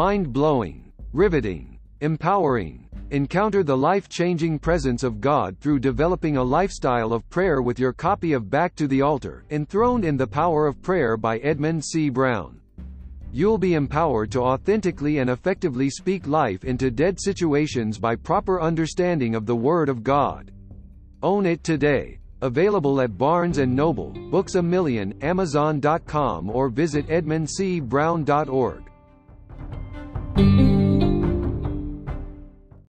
mind blowing, riveting, empowering. Encounter the life changing presence of God through developing a lifestyle of prayer with your copy of Back to the Altar, Enthroned in the Power of Prayer by Edmund C. Brown. You'll be empowered to authentically and effectively speak life into dead situations by proper understanding of the Word of God. Own it today. Available at Barnes & Noble, Books A Million, Amazon.com or visit edmundcbrown.org.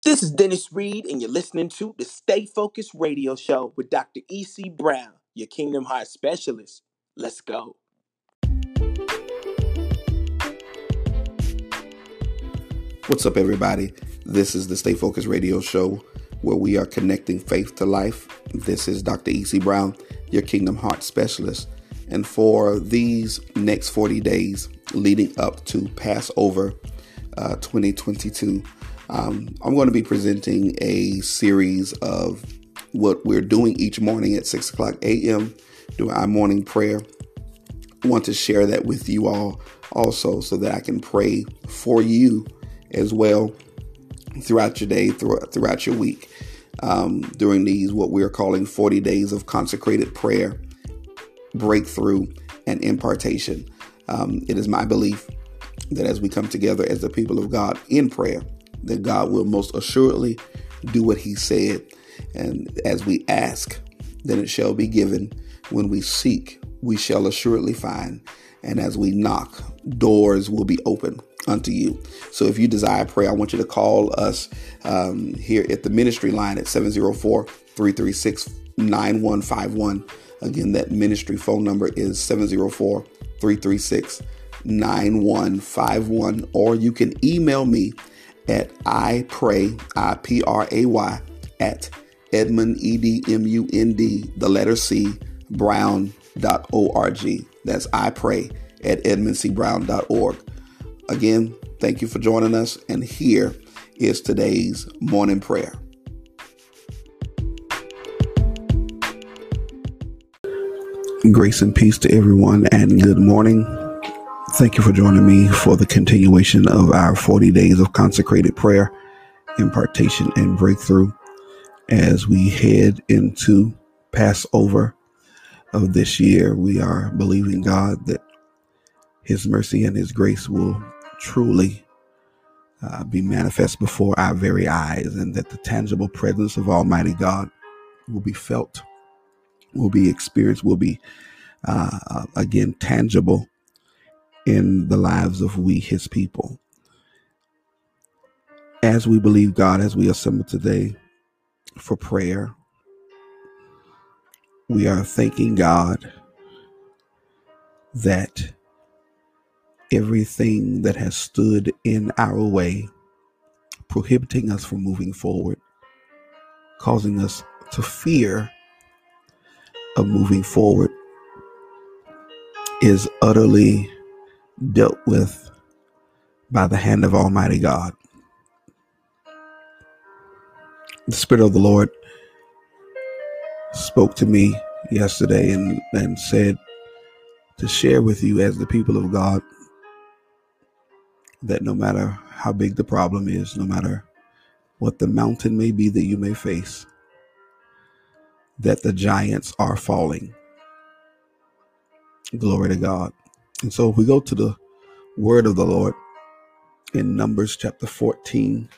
This is Dennis Reed, and you're listening to the Stay Focused Radio Show with Dr. E.C. Brown, your Kingdom Heart Specialist. Let's go. What's up, everybody? This is the Stay Focused Radio Show where we are connecting faith to life. This is Dr. E.C. Brown, your Kingdom Heart Specialist. And for these next 40 days leading up to Passover uh, 2022, um, I'm going to be presenting a series of what we're doing each morning at 6 o'clock a.m. doing our morning prayer. I want to share that with you all also so that I can pray for you as well throughout your day, throughout your week, um, during these what we're calling 40 days of consecrated prayer, breakthrough, and impartation. Um, it is my belief that as we come together as the people of God in prayer, that God will most assuredly do what He said. And as we ask, then it shall be given. When we seek, we shall assuredly find. And as we knock, doors will be open unto you. So if you desire prayer, I want you to call us um, here at the ministry line at 704 336 9151. Again, that ministry phone number is 704 336 9151. Or you can email me at I pray, I P R A Y, at Edmund, E D M U N D, the letter C, brown.org. That's I pray at edmundcbrown.org. Again, thank you for joining us, and here is today's morning prayer. Grace and peace to everyone, and good morning. Thank you for joining me for the continuation of our 40 days of consecrated prayer, impartation, and breakthrough as we head into Passover of this year. We are believing God that His mercy and His grace will truly uh, be manifest before our very eyes, and that the tangible presence of Almighty God will be felt, will be experienced, will be uh, uh, again tangible in the lives of we, His people. As we believe God, as we assemble today for prayer, we are thanking God that everything that has stood in our way, prohibiting us from moving forward, causing us to fear of moving forward, is utterly dealt with by the hand of Almighty God. The Spirit of the Lord spoke to me yesterday and, and said to share with you as the people of God that no matter how big the problem is, no matter what the mountain may be that you may face, that the giants are falling. Glory to God. And so if we go to the word of the Lord in Numbers chapter 14,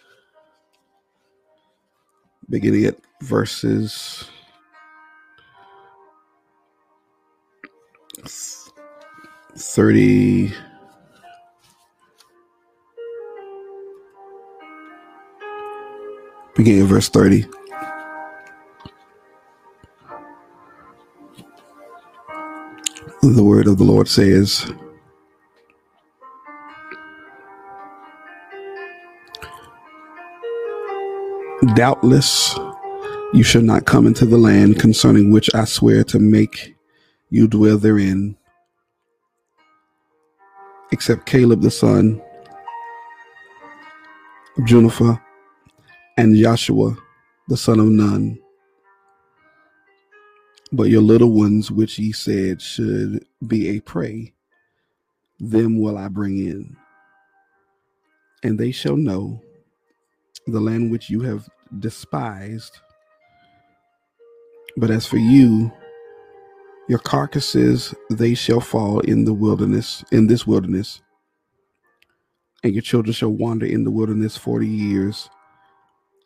beginning at verses 30. beginning of verse 30. The word of the Lord says, Doubtless you shall not come into the land concerning which I swear to make you dwell therein, except Caleb the son of Jephunneh and Joshua the son of Nun. But your little ones, which ye said should be a prey, them will I bring in. And they shall know the land which you have despised. But as for you, your carcasses they shall fall in the wilderness, in this wilderness, and your children shall wander in the wilderness forty years,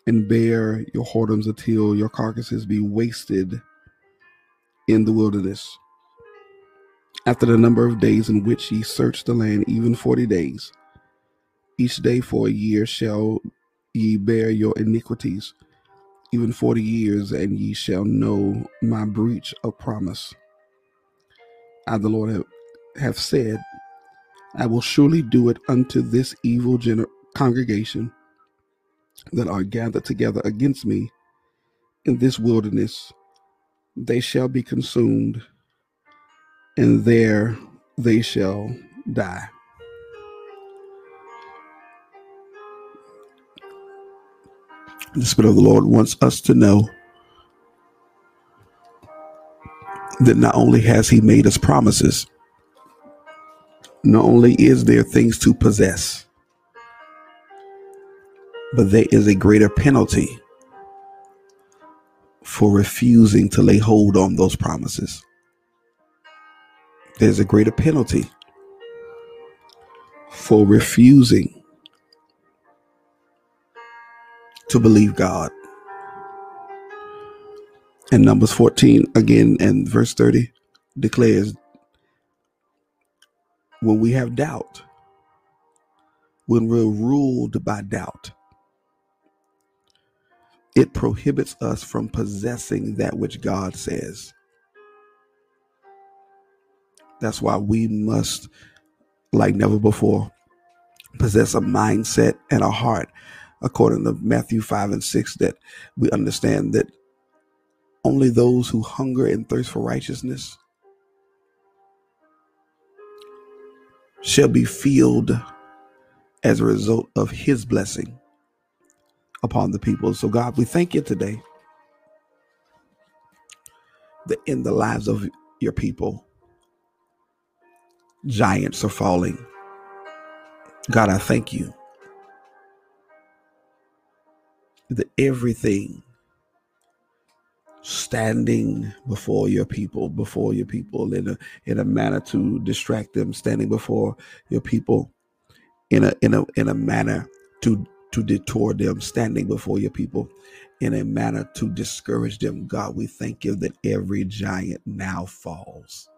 and bear your whoredoms until your carcasses be wasted in the wilderness. After the number of days in which ye search the land, even forty days, each day for a year shall ye bear your iniquities, even forty years, and ye shall know my breach of promise. I, the Lord, have, have said, I will surely do it unto this evil gener- congregation that are gathered together against me in this wilderness. They shall be consumed, and there they shall die. The Spirit of the Lord wants us to know that not only has He made us promises, not only is there things to possess, but there is a greater penalty for refusing to lay hold on those promises. There's a greater penalty for refusing to believe God. And Numbers 14 again and verse 30 declares when we have doubt, when we're ruled by doubt, it prohibits us from possessing that which God says. That's why we must, like never before, possess a mindset and a heart according to Matthew 5 and 6, that we understand that only those who hunger and thirst for righteousness shall be filled as a result of his blessing upon the people. So, God, we thank you today that in the lives of your people, giants are falling. God, I thank you that everything standing before your people, before your people in a in a manner to distract them, standing before your people in a in a in a manner to to detour them, standing before your people in a manner to discourage them. God, we thank you that every giant now falls.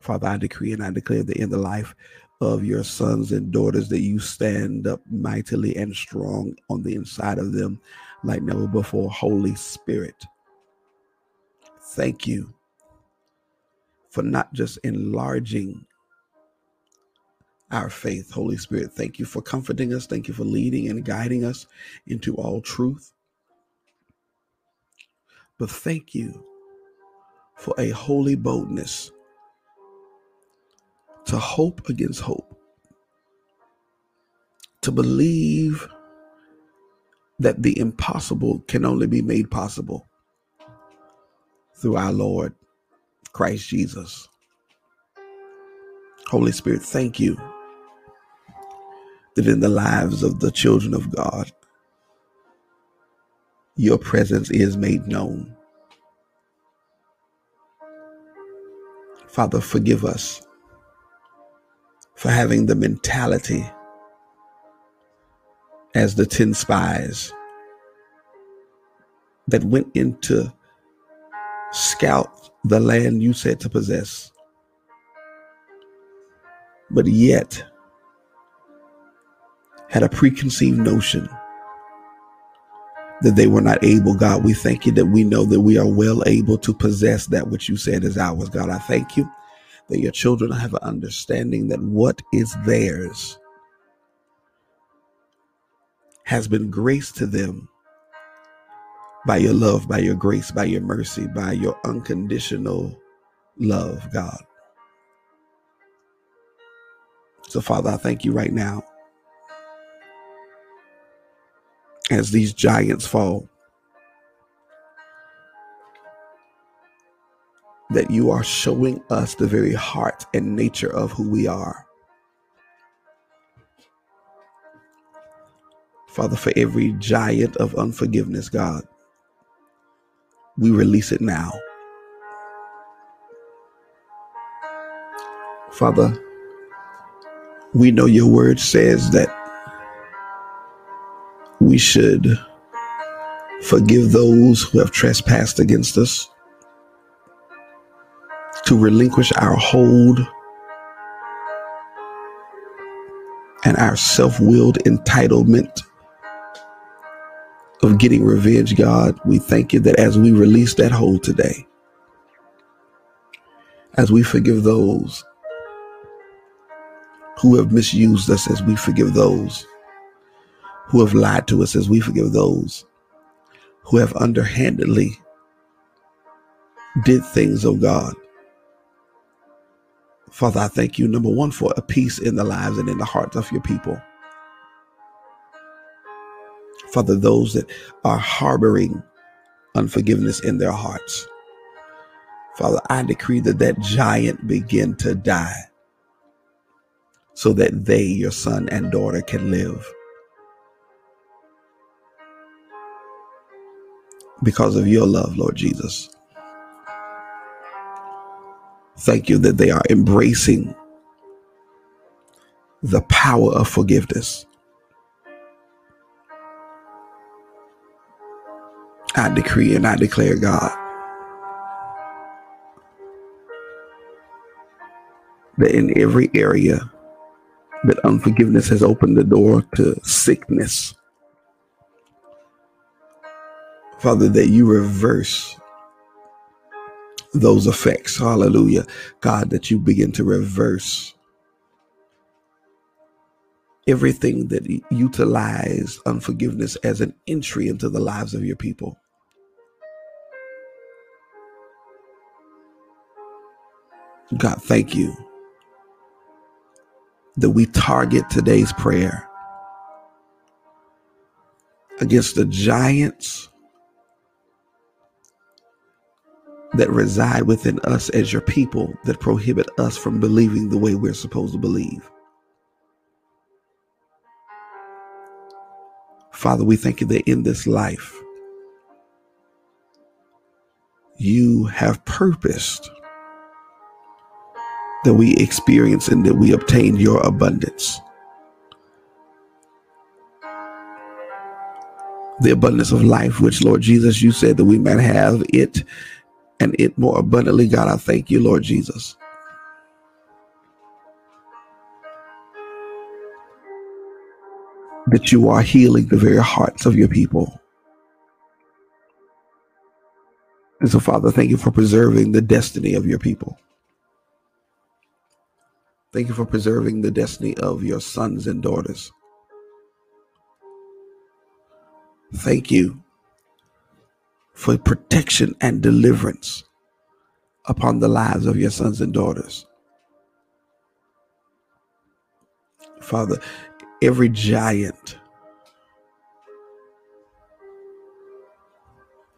Father, I decree and I declare that in the life of your sons and daughters that you stand up mightily and strong on the inside of them like never before. Holy Spirit, thank you for not just enlarging our faith. Holy Spirit, thank you for comforting us. Thank you for leading and guiding us into all truth. But thank you for a holy boldness to hope against hope, to believe that the impossible can only be made possible through our Lord Christ Jesus. Holy Spirit, thank you in the lives of the children of God, your presence is made known. Father, forgive us for having the mentality as the 10 spies that went into scout the land you said to possess. But yet had a preconceived notion that they were not able. God, we thank you that we know that we are well able to possess that which you said is ours. God, I thank you that your children have an understanding that what is theirs has been grace to them by your love, by your grace, by your mercy, by your unconditional love, God. So, Father, I thank you right now as these giants fall. that you are showing us the very heart and nature of who we are. Father, for every giant of unforgiveness, God, we release it now. Father, we know your word says that we should forgive those who have trespassed against us, to relinquish our hold and our self willed entitlement of getting revenge, God. We thank you that as we release that hold today, as we forgive those who have misused us, as we forgive those who have lied to us, as we forgive those who have underhandedly did things, oh God. Father, I thank you, number one, for a peace in the lives and in the hearts of your people. Father, those that are harboring unforgiveness in their hearts. Father, I decree that that giant begin to die so that they, your son and daughter, can live. Because of your love, Lord Jesus. Thank you that they are embracing the power of forgiveness. I decree and I declare, God, that in every area that unforgiveness has opened the door to sickness, Father, that you reverse those effects. Hallelujah. God, that you begin to reverse everything that utilize unforgiveness as an entry into the lives of your people. God, thank you that we target today's prayer against the giants that reside within us as your people that prohibit us from believing the way we're supposed to believe. Father, we thank you that in this life, you have purposed that we experience and that we obtain your abundance. The abundance of life, which, Lord Jesus, you said that we might have it and it more abundantly. God, I thank you, Lord Jesus. That you are healing the very hearts of your people. And so, Father, thank you for preserving the destiny of your people. Thank you for preserving the destiny of your sons and daughters. Thank you for protection and deliverance upon the lives of your sons and daughters. Father, every giant,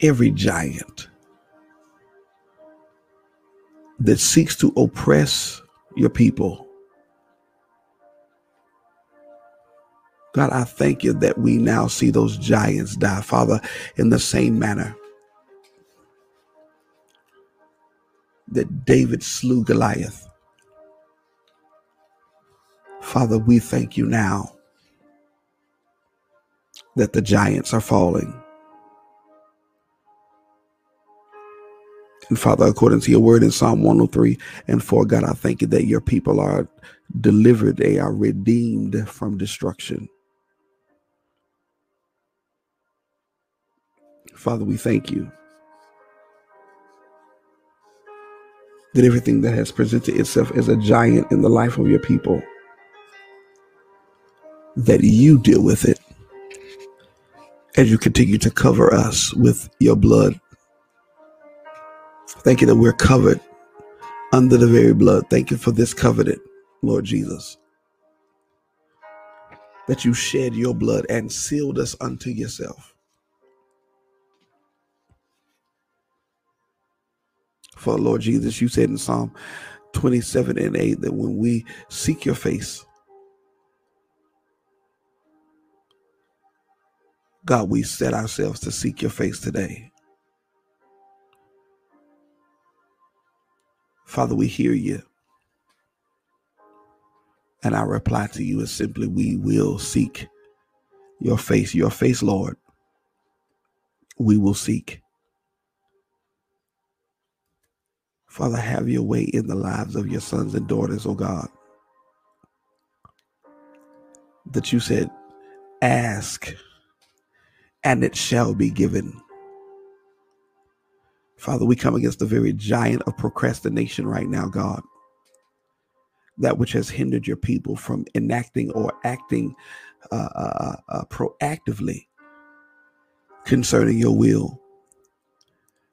every giant that seeks to oppress your people. God, I thank you that we now see those giants die, Father, in the same manner that David slew Goliath. Father, we thank you now that the giants are falling. And Father, according to your word in Psalm 103 and 4, God, I thank you that your people are delivered, they are redeemed from destruction. Father, we thank you that everything that has presented itself as a giant in the life of your people, that you deal with it as you continue to cover us with your blood. Thank you that we're covered under the very blood. Thank you for this covenant, Lord Jesus. That you shed your blood and sealed us unto yourself. For the Lord Jesus, you said in Psalm 27 and 8 that when we seek your face, God, we set ourselves to seek your face today. Father, we hear you. And our reply to you is simply, we will seek your face, your face, Lord. We will seek. Father, have your way in the lives of your sons and daughters, oh God. That you said, ask and it shall be given. Father, we come against the very giant of procrastination right now, God. That which has hindered your people from enacting or acting uh, uh, uh, proactively concerning your will.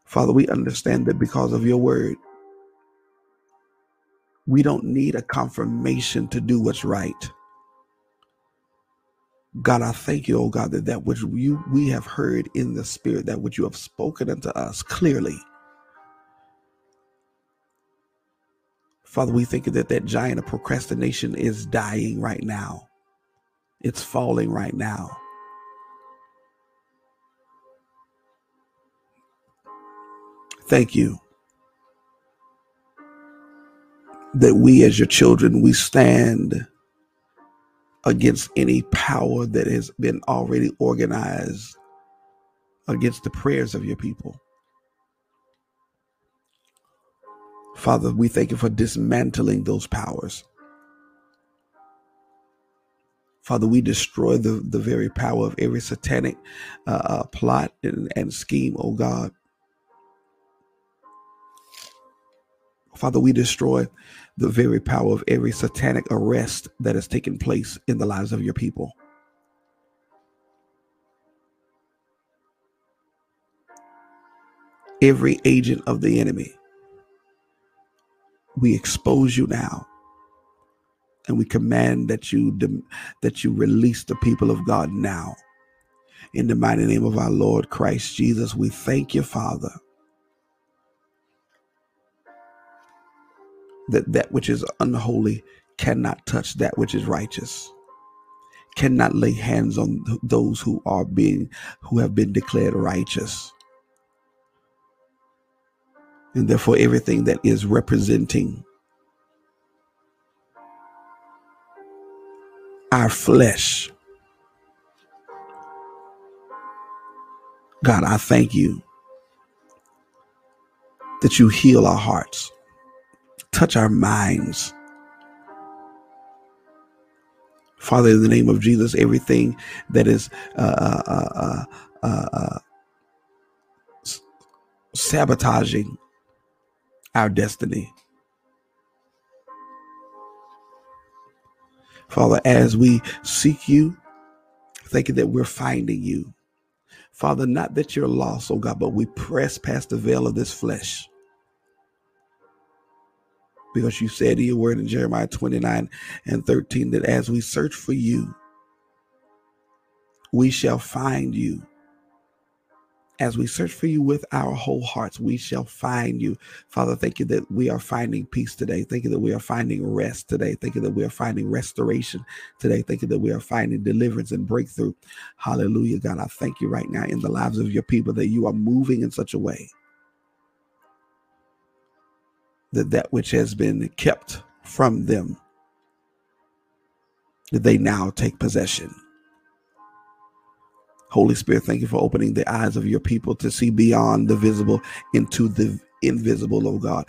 Father, we understand that because of your word, we don't need a confirmation to do what's right. God, I thank you, oh God, that that which you we have heard in the spirit, that which you have spoken unto us clearly. Father, we think that that giant of procrastination is dying right now. It's falling right now. Thank you that we as your children, we stand against any power that has been already organized against the prayers of your people. Father, we thank you for dismantling those powers. Father, we destroy the, the very power of every satanic uh, uh plot and, and scheme, oh God. Father, we destroy the very power of every satanic arrest that has taken place in the lives of your people. Every agent of the enemy, we expose you now and we command that you that you release the people of God now in the mighty name of our Lord Christ Jesus we thank you father that that which is unholy cannot touch that which is righteous cannot lay hands on those who are being who have been declared righteous. And therefore everything that is representing our flesh God I thank you that you heal our hearts touch our minds. Father, in the name of Jesus, everything that is uh, uh, uh, sabotaging our destiny. Father, as we seek you, thinking that we're finding you. Father, not that you're lost, oh God, but we press past the veil of this flesh because you said in your word in Jeremiah 29 and 13 that as we search for you, we shall find you. As we search for you with our whole hearts, we shall find you. Father, thank you that we are finding peace today. Thank you that we are finding rest today. Thank you that we are finding restoration today. Thank you that we are finding deliverance and breakthrough. Hallelujah, God. I thank you right now in the lives of your people that you are moving in such a way that that which has been kept from them that they now take possession. Holy Spirit, thank you for opening the eyes of your people to see beyond the visible into the invisible, oh God.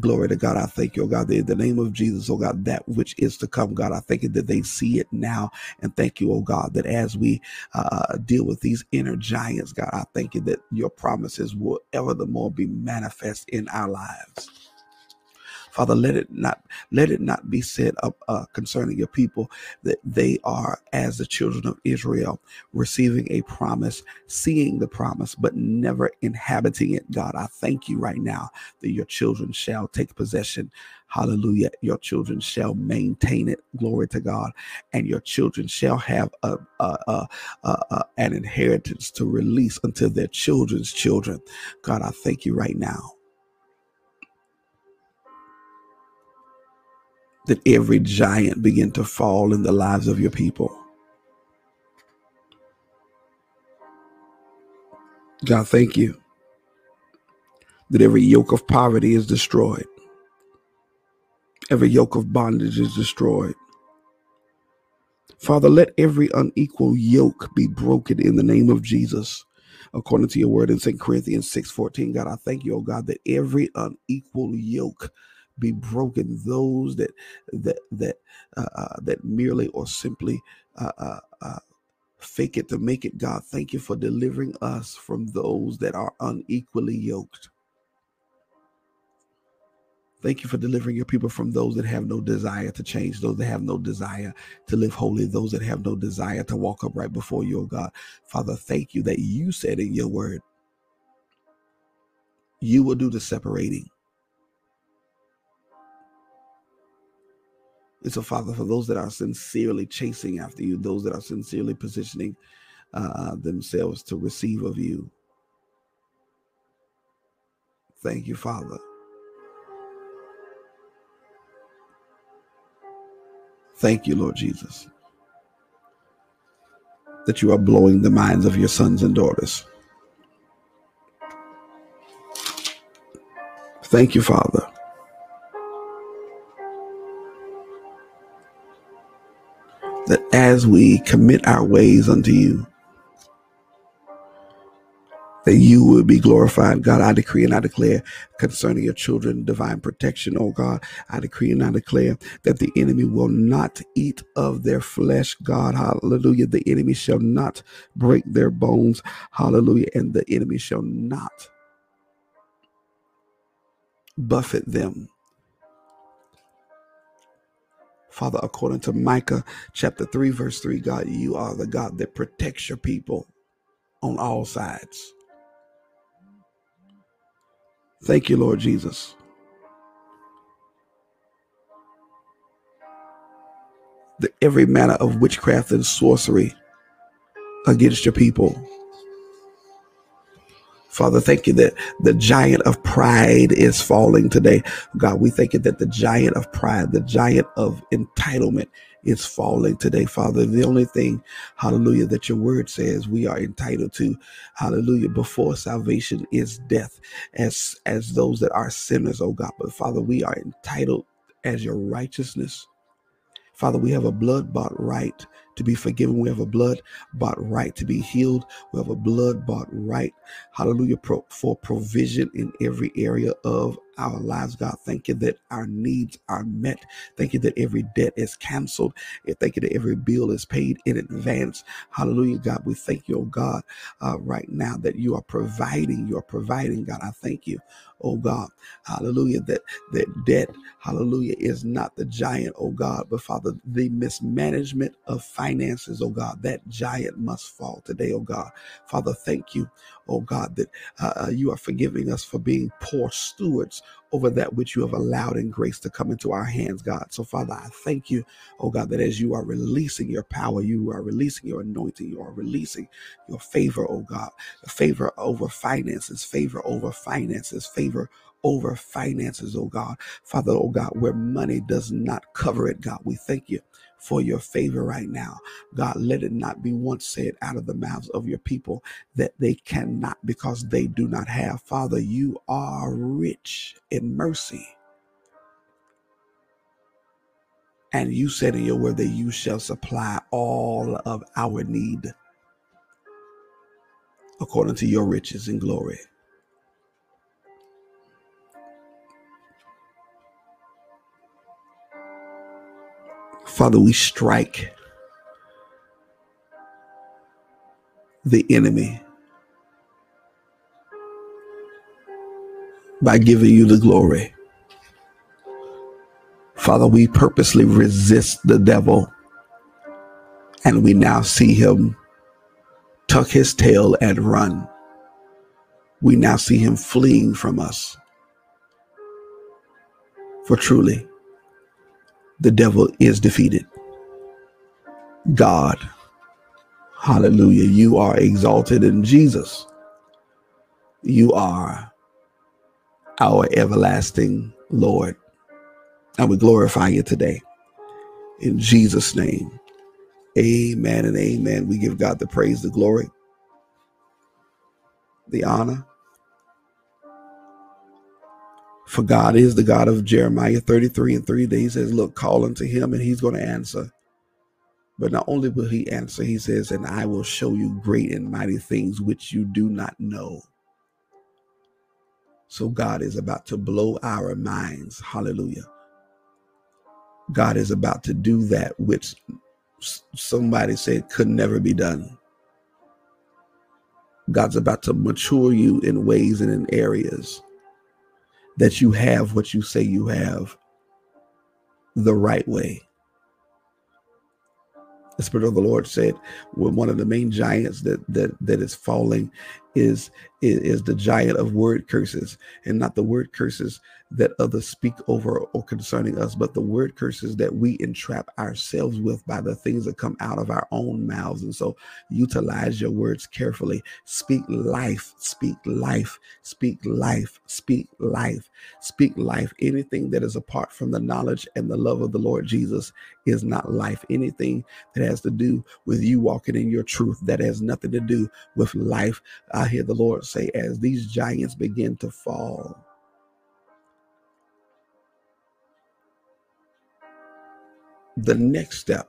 Glory to God. I thank you, oh God, in the name of Jesus, oh God, that which is to come, God. I thank you that they see it now. And thank you, oh God, that as we uh, deal with these inner giants, God, I thank you that your promises will ever the more be manifest in our lives. Father, let it not let it not be said uh, uh, concerning your people that they are as the children of Israel, receiving a promise, seeing the promise, but never inhabiting it. God, I thank you right now that your children shall take possession. Hallelujah. Your children shall maintain it. Glory to God. And your children shall have a, a, a, an inheritance to release unto their children's children. God, I thank you right now that every giant begin to fall in the lives of your people. God, thank you that every yoke of poverty is destroyed, every yoke of bondage is destroyed. Father, let every unequal yoke be broken in the name of Jesus. According to your word in Second Corinthians 6:14, God, I thank you, oh God, that every unequal yoke be broken. Those that that that uh, uh, that merely or simply uh, uh, uh, fake it to make it, God, thank you for delivering us from those that are unequally yoked. Thank you for delivering your people from those that have no desire to change, those that have no desire to live holy, those that have no desire to walk upright before you, oh God. Father, thank you that you said in your word, you will do the separating. And so, Father, for those that are sincerely chasing after you, those that are sincerely positioning uh, themselves to receive of you, thank you, Father. Thank you, Lord Jesus, that you are blowing the minds of your sons and daughters. Thank you, Father. That as we commit our ways unto you, that you would be glorified. God, I decree and I declare concerning your children, divine protection, oh God. I decree and I declare that the enemy will not eat of their flesh, God. Hallelujah. The enemy shall not break their bones. Hallelujah. And the enemy shall not buffet them. Father, according to Micah chapter 3, verse 3, God, you are the God that protects your people on all sides. Thank you, Lord Jesus. The every manner of witchcraft and sorcery against your people Father, thank you that the giant of pride is falling today. God, we thank you that the giant of pride, the giant of entitlement is falling today, Father. The only thing, hallelujah, that your word says we are entitled to, hallelujah, before salvation is death as as those that are sinners, oh God. But Father, we are entitled as your righteousness. Father, we have a blood bought right to be forgiven. We have a blood bought right to be healed. We have a blood bought right, hallelujah, pro- for provision in every area of our lives, God. Thank you that our needs are met. Thank you that every debt is canceled. Thank you that every bill is paid in advance. Hallelujah, God. We thank you, oh God, uh, right now that you are providing. You are providing, God. I thank you, oh God. Hallelujah, that that debt, hallelujah, is not the giant, oh God, but Father, the mismanagement of finances, oh God, that giant must fall today, oh God. Father, thank you, oh God, that uh, uh you are forgiving us for being poor stewards over that which you have allowed in grace to come into our hands, God. So, Father, I thank you, oh God, that as you are releasing your power, you are releasing your anointing, you are releasing your favor, oh God, favor over finances, favor over finances, favor over finances, oh God. Father, oh God, where money does not cover it, God, we thank you for your favor right now. God, let it not be once said out of the mouths of your people that they cannot because they do not have. Father, you are rich in mercy. And you said in your word that you shall supply all of our need according to your riches and glory. Father, we strike the enemy by giving you the glory. Father, we purposely resist the devil and we now see him tuck his tail and run. We now see him fleeing from us. For truly, the devil is defeated. God, hallelujah, you are exalted in Jesus. You are our everlasting Lord. And we glorify you today. In Jesus' name, amen and amen. We give God the praise, the glory. the honor. For God is the God of Jeremiah 33 and 3 days. He says, Look, call unto him and he's going to answer. But not only will he answer, he says, And I will show you great and mighty things which you do not know. So God is about to blow our minds. Hallelujah. God is about to do that which somebody said could never be done. God's about to mature you in ways and in areas that you have what you say you have the right way. The Spirit of the Lord said, well, one of the main giants that that that is falling is, is is the giant of word curses, and not the word curses that others speak over or concerning us, but the word curses that we entrap ourselves with by the things that come out of our own mouths. And so utilize your words carefully. Speak life, speak life, speak life, speak life, speak life. Anything that is apart from the knowledge and the love of the Lord Jesus is not life. Anything that has to do with you walking in your truth, that has nothing to do with life. I hear the Lord say, as these giants begin to fall, the next step.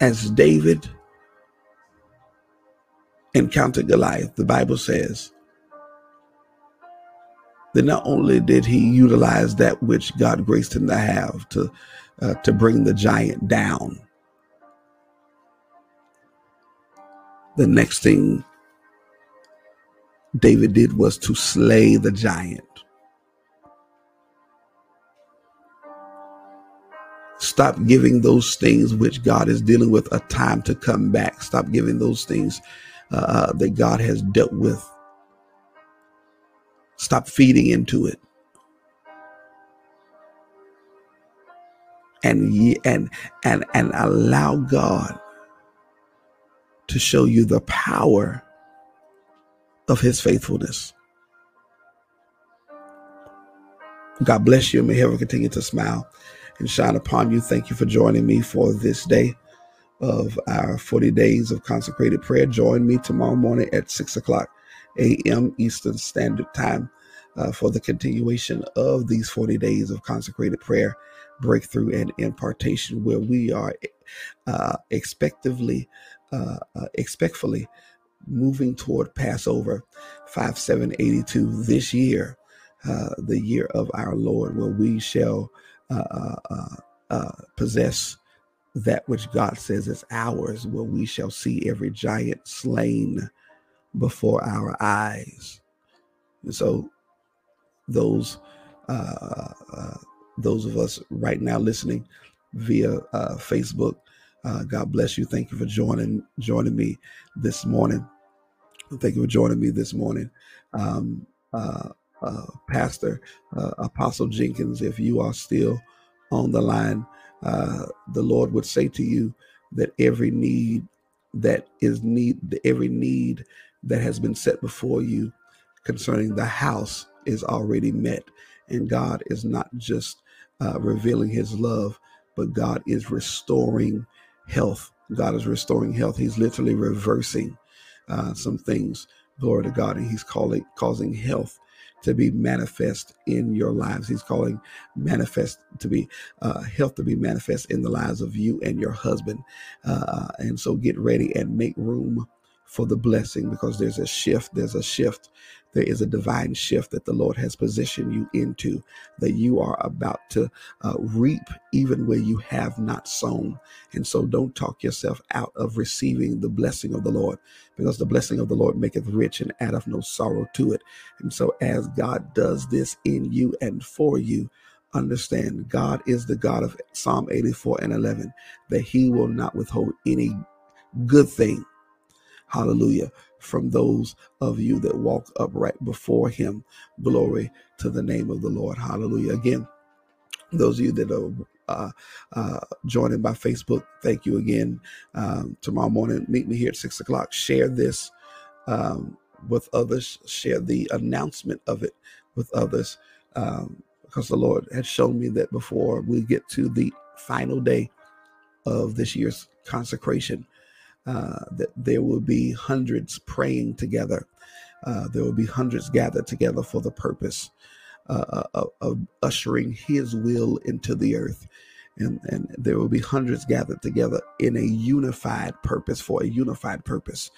As David encountered Goliath, the Bible says that not only did he utilize that which God graced him to have to, uh, to bring the giant down, the next thing David did was to slay the giant. Stop giving those things which God is dealing with a time to come back. Stop giving those things uh, uh, that God has dealt with. Stop feeding into it. And and and and allow God to show you the power of his faithfulness. God bless you. May heaven continue to smile and shine upon you. Thank you for joining me for this day of our 40 days of consecrated prayer. Join me tomorrow morning at 6 o'clock a.m. Eastern Standard Time uh, for the continuation of these 40 days of consecrated prayer, breakthrough, and impartation, where we are uh, expectively, uh, uh expectfully moving toward Passover 5782 this year, uh, the year of our Lord, where we shall uh, uh, possess that which God says is ours, where we shall see every giant slain before our eyes. And so, those those of us right now listening via uh, God bless you. Thank you for joining joining me this morning. Thank you for joining me this morning. Um, uh, Pastor uh, Apostle Jenkins, if you are still on the line, uh, the Lord would say to you that every need that is need, every need that has been set before you concerning the house is already met, and God is not just uh, revealing His love, but God is restoring health. God is restoring health. He's literally reversing uh, some things. Glory to God, and He's calling causing health to be manifest in your lives. He's calling manifest to be uh, health to be manifest in the lives of you and your husband. Uh, and so get ready and make room for the blessing because there's a shift. There's a shift. There is a divine shift that the Lord has positioned you into that you are about to uh, reap even where you have not sown. And so don't talk yourself out of receiving the blessing of the Lord because the blessing of the Lord maketh rich and addeth no sorrow to it. And so as God does this in you and for you, understand God is the God of Psalm 84 and 11, that he will not withhold any good thing Hallelujah. From those of you that walk upright before him. Glory to the name of the Lord. Hallelujah. Again, those of you that are uh, uh, joining by Facebook, thank you again. Um, tomorrow morning, meet me here at six o'clock. Share this um, with others. Share the announcement of it with others. Um, because the Lord had shown me that before we get to the final day of this year's consecration, uh, that there will be hundreds praying together. Uh, there will be hundreds gathered together for the purpose uh, uh, of, of, ushering His will into the earth. And, and there will be hundreds gathered together in a unified purpose, for a unified purpose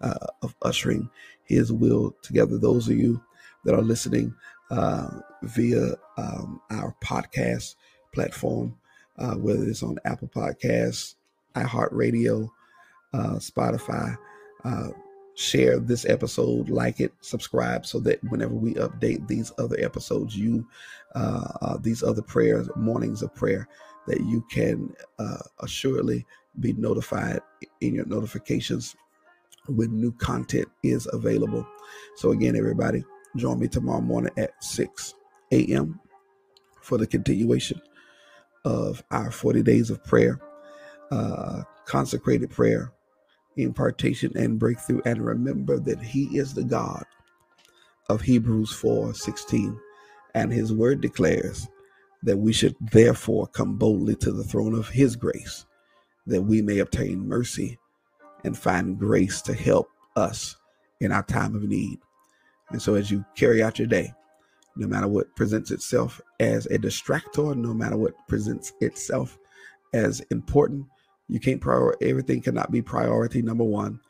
uh, of ushering His will together. Those of you that are listening uh, via um, our podcast platform, whether it's on Apple Podcasts, iHeartRadio, uh, Spotify. Uh, share this episode, like it, subscribe, so that whenever we update these other episodes, you uh, uh these other prayers, mornings of prayer, that you can uh, assuredly be notified in your notifications when new content is available. So again, everybody, join me tomorrow morning at 6 a.m. for the continuation of our 40 days of prayer, uh, consecrated prayer impartation and breakthrough and remember that he is the God of Hebrews 4 16 and his word declares that we should therefore come boldly to the throne of his grace that we may obtain mercy and find grace to help us in our time of need. And so as you carry out your day, no matter what presents itself as a distractor, no matter what presents itself as important, you can't prior everything cannot be priority number one.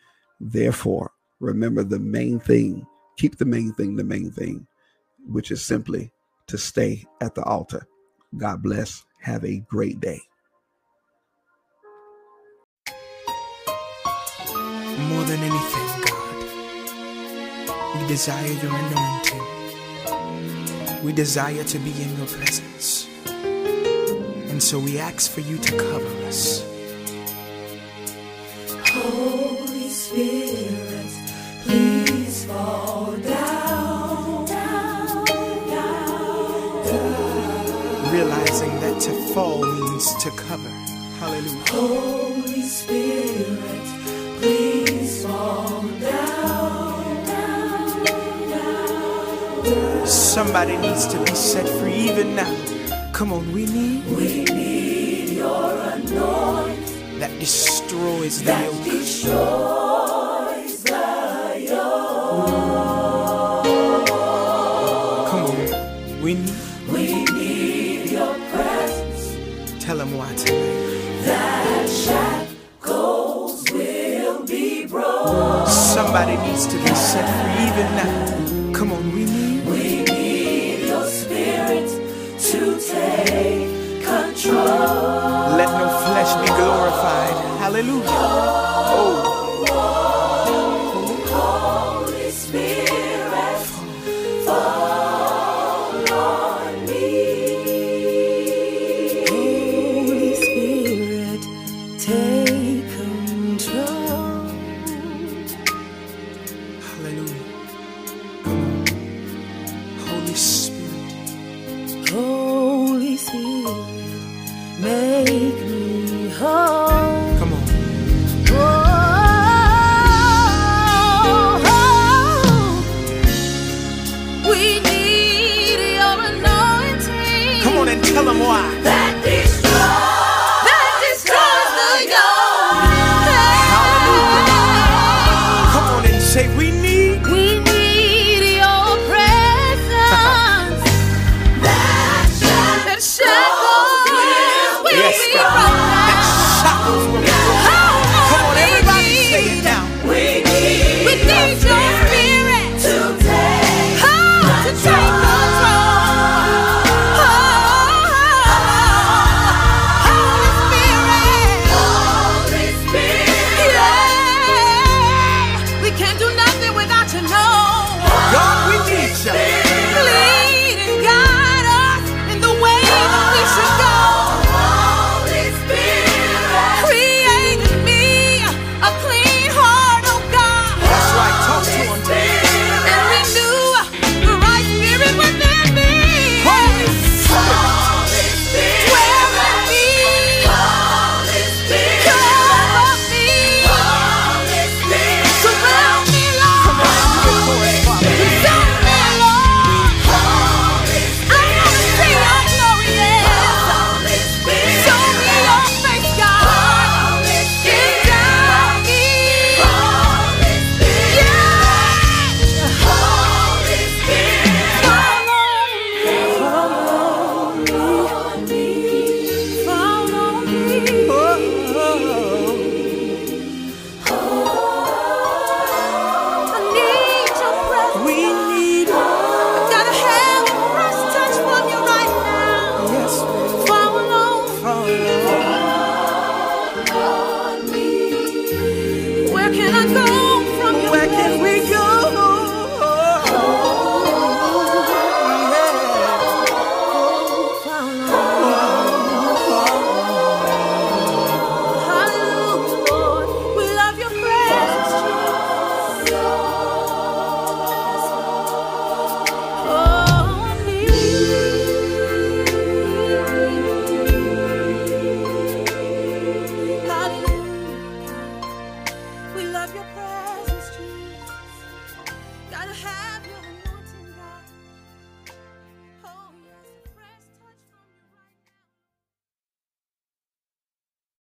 Therefore, remember the main thing, keep the main thing the main thing, which is simply to stay at the altar. God bless. Have a great day. More than anything, God, we desire your anointing. We desire to be in your presence. And so we ask for you to cover us. Holy Spirit, please fall down, down, down, down. Realizing that to fall means to cover. Hallelujah. Holy Spirit, please fall down, down, down. Somebody needs to be set free even now. Come on, we need. We need your anointing that destroys the that yoke. Destroys the yoke. Come on, we need. We need your presence. Tell them why tonight. That shackles will be broken. Somebody needs to be set free even now. Hallelujah. Oh.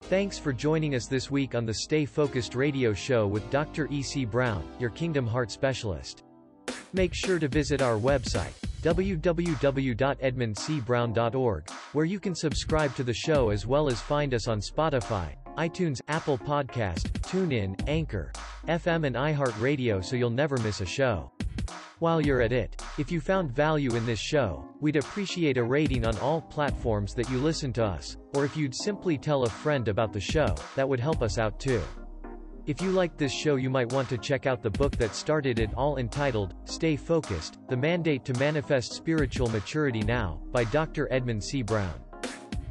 Thanks for joining us this week on the Stay Focused radio show with Dr. E.C. Brown, your Kingdom Heart Specialist. Make sure to visit our website, www.edmundcbrown.org, where you can subscribe to the show as well as find us on Spotify, iTunes, Apple Podcast, TuneIn, Anchor, FM and iHeartRadio so you'll never miss a show. While you're at it, if you found value in this show, we'd appreciate a rating on all platforms that you listen to us, or if you'd simply tell a friend about the show, that would help us out too. If you liked this show you might want to check out the book that started it all entitled, Stay Focused, The Mandate to Manifest Spiritual Maturity Now, by Dr. Edmund C. Brown.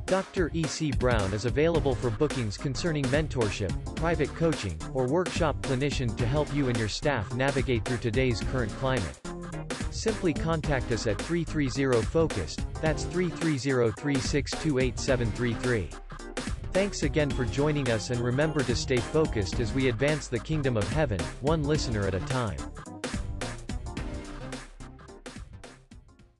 Dr. E. C. Brown is available for bookings concerning mentorship, private coaching, or workshop clinician to help you and your staff navigate through today's current climate. Simply contact us at 330-FOCUSED, that's 330-3628733. Thanks again for joining us and remember to stay focused as we advance the kingdom of heaven, one listener at a time.